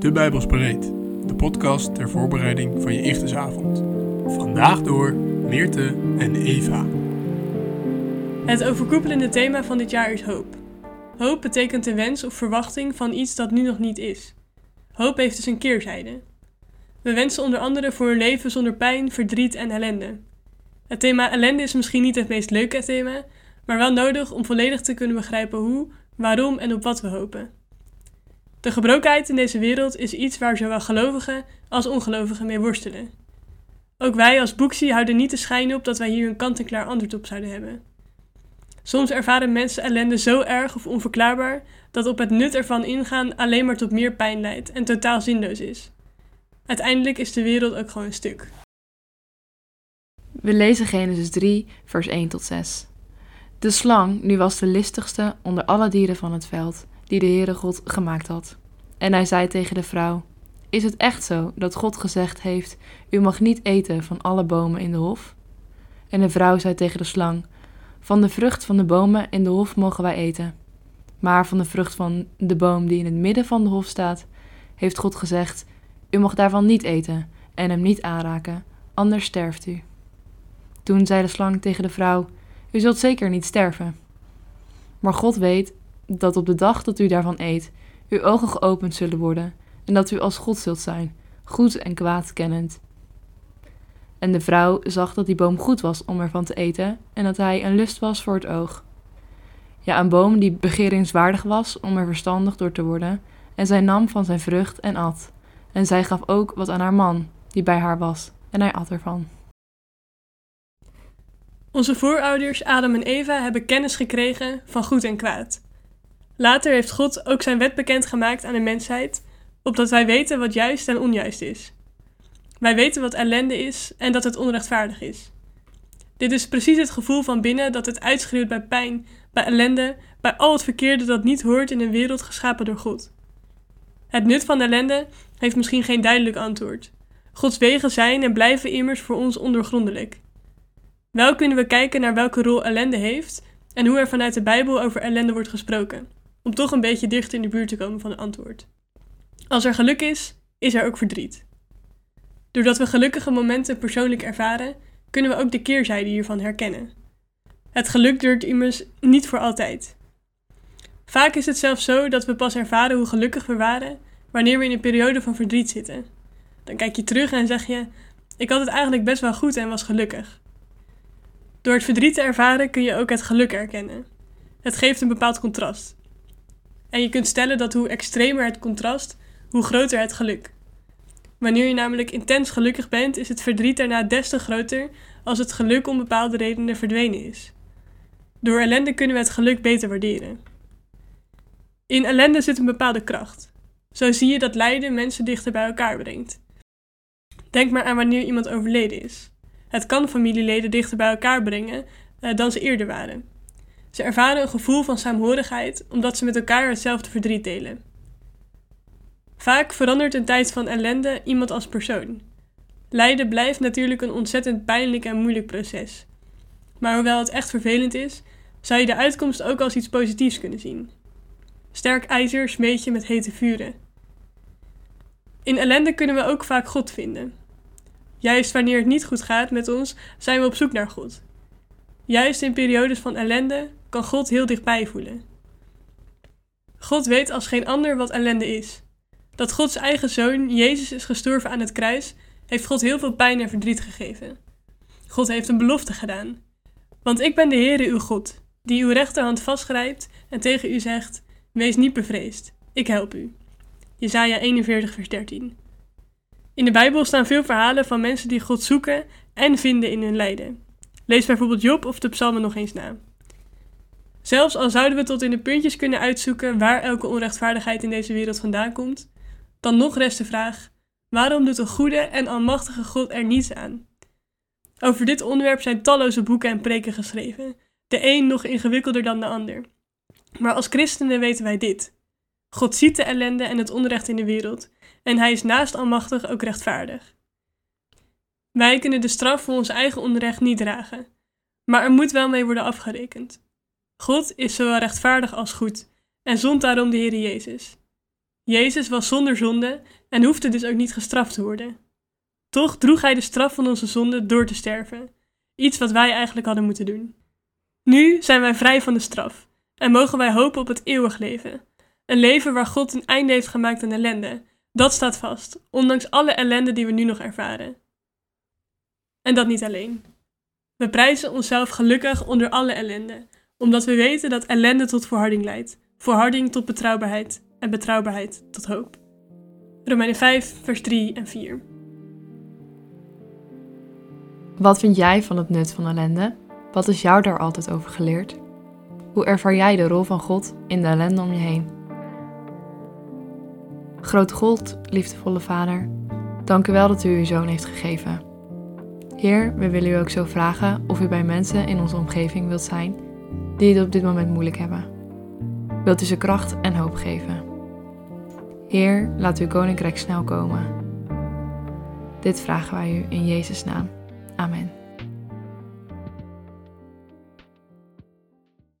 De Bijbels Bereid, de podcast ter voorbereiding van je Ichtesavond. Vandaag door Meerte en Eva. Het overkoepelende thema van dit jaar is hoop. Hoop betekent de wens of verwachting van iets dat nu nog niet is. Hoop heeft dus een keerzijde. We wensen onder andere voor een leven zonder pijn, verdriet en ellende. Het thema ellende is misschien niet het meest leuke thema, maar wel nodig om volledig te kunnen begrijpen hoe, waarom en op wat we hopen. De gebrokenheid in deze wereld is iets waar zowel gelovigen als ongelovigen mee worstelen. Ook wij als Boeksie houden niet de schijn op dat wij hier een kant-en-klaar antwoord op zouden hebben. Soms ervaren mensen ellende zo erg of onverklaarbaar dat op het nut ervan ingaan alleen maar tot meer pijn leidt en totaal zinloos is. Uiteindelijk is de wereld ook gewoon een stuk. We lezen Genesis 3, vers 1 tot 6. De slang nu was de listigste onder alle dieren van het veld die de Heere God gemaakt had. En hij zei tegen de vrouw: Is het echt zo dat God gezegd heeft: U mag niet eten van alle bomen in de hof? En de vrouw zei tegen de slang: Van de vrucht van de bomen in de hof mogen wij eten. Maar van de vrucht van de boom die in het midden van de hof staat, heeft God gezegd: U mag daarvan niet eten en hem niet aanraken, anders sterft u. Toen zei de slang tegen de vrouw: U zult zeker niet sterven. Maar God weet dat op de dag dat u daarvan eet, uw ogen geopend zullen worden en dat u als God zult zijn, goed en kwaad kennend. En de vrouw zag dat die boom goed was om ervan te eten en dat hij een lust was voor het oog. Ja, een boom die begeringswaardig was om er verstandig door te worden, en zij nam van zijn vrucht en at. En zij gaf ook wat aan haar man, die bij haar was, en hij at ervan. Onze voorouders Adam en Eva hebben kennis gekregen van goed en kwaad. Later heeft God ook zijn wet bekendgemaakt aan de mensheid, opdat wij weten wat juist en onjuist is. Wij weten wat ellende is en dat het onrechtvaardig is. Dit is precies het gevoel van binnen dat het uitschreeuwt bij pijn, bij ellende, bij al het verkeerde dat niet hoort in een wereld geschapen door God. Het nut van ellende heeft misschien geen duidelijk antwoord. Gods wegen zijn en blijven immers voor ons ondoorgrondelijk. Wel kunnen we kijken naar welke rol ellende heeft en hoe er vanuit de Bijbel over ellende wordt gesproken om toch een beetje dichter in de buurt te komen van het antwoord. Als er geluk is, is er ook verdriet. Doordat we gelukkige momenten persoonlijk ervaren, kunnen we ook de keerzijde hiervan herkennen. Het geluk duurt immers niet voor altijd. Vaak is het zelfs zo dat we pas ervaren hoe gelukkig we waren wanneer we in een periode van verdriet zitten. Dan kijk je terug en zeg je: Ik had het eigenlijk best wel goed en was gelukkig. Door het verdriet te ervaren kun je ook het geluk erkennen. Het geeft een bepaald contrast. En je kunt stellen dat hoe extremer het contrast, hoe groter het geluk. Wanneer je namelijk intens gelukkig bent, is het verdriet daarna des te groter als het geluk om bepaalde redenen verdwenen is. Door ellende kunnen we het geluk beter waarderen. In ellende zit een bepaalde kracht. Zo zie je dat lijden mensen dichter bij elkaar brengt. Denk maar aan wanneer iemand overleden is. Het kan familieleden dichter bij elkaar brengen uh, dan ze eerder waren. Ze ervaren een gevoel van saamhorigheid omdat ze met elkaar hetzelfde verdriet delen. Vaak verandert een tijd van ellende iemand als persoon. Lijden blijft natuurlijk een ontzettend pijnlijk en moeilijk proces. Maar hoewel het echt vervelend is, zou je de uitkomst ook als iets positiefs kunnen zien. Sterk ijzer smeet je met hete vuren. In ellende kunnen we ook vaak God vinden. Juist wanneer het niet goed gaat met ons, zijn we op zoek naar God. Juist in periodes van ellende kan God heel dichtbij voelen. God weet als geen ander wat ellende is. Dat Gods eigen zoon, Jezus, is gestorven aan het kruis, heeft God heel veel pijn en verdriet gegeven. God heeft een belofte gedaan. Want ik ben de Heere uw God, die uw rechterhand vastgrijpt en tegen u zegt: Wees niet bevreesd, ik help u. Jesaja 41, vers 13. In de Bijbel staan veel verhalen van mensen die God zoeken en vinden in hun lijden. Lees bijvoorbeeld Job of de Psalmen nog eens na. Zelfs al zouden we tot in de puntjes kunnen uitzoeken waar elke onrechtvaardigheid in deze wereld vandaan komt, dan nog rest de vraag: waarom doet een goede en almachtige God er niets aan? Over dit onderwerp zijn talloze boeken en preken geschreven, de een nog ingewikkelder dan de ander. Maar als christenen weten wij dit: God ziet de ellende en het onrecht in de wereld, en hij is naast almachtig ook rechtvaardig. Wij kunnen de straf voor ons eigen onrecht niet dragen, maar er moet wel mee worden afgerekend. God is zowel rechtvaardig als goed en zond daarom de Heer Jezus. Jezus was zonder zonde en hoefde dus ook niet gestraft te worden. Toch droeg hij de straf van onze zonde door te sterven, iets wat wij eigenlijk hadden moeten doen. Nu zijn wij vrij van de straf en mogen wij hopen op het eeuwig leven. Een leven waar God een einde heeft gemaakt aan ellende. Dat staat vast, ondanks alle ellende die we nu nog ervaren. En dat niet alleen. We prijzen onszelf gelukkig onder alle ellende, omdat we weten dat ellende tot volharding leidt, volharding tot betrouwbaarheid en betrouwbaarheid tot hoop. Romeinen 5, vers 3 en 4. Wat vind jij van het nut van ellende? Wat is jou daar altijd over geleerd? Hoe ervaar jij de rol van God in de ellende om je heen? Grote God, liefdevolle Vader, dank u wel dat u uw zoon heeft gegeven. Heer, we willen u ook zo vragen of u bij mensen in onze omgeving wilt zijn die het op dit moment moeilijk hebben. Wilt u ze kracht en hoop geven? Heer, laat uw koninkrijk snel komen. Dit vragen wij u in Jezus' naam. Amen.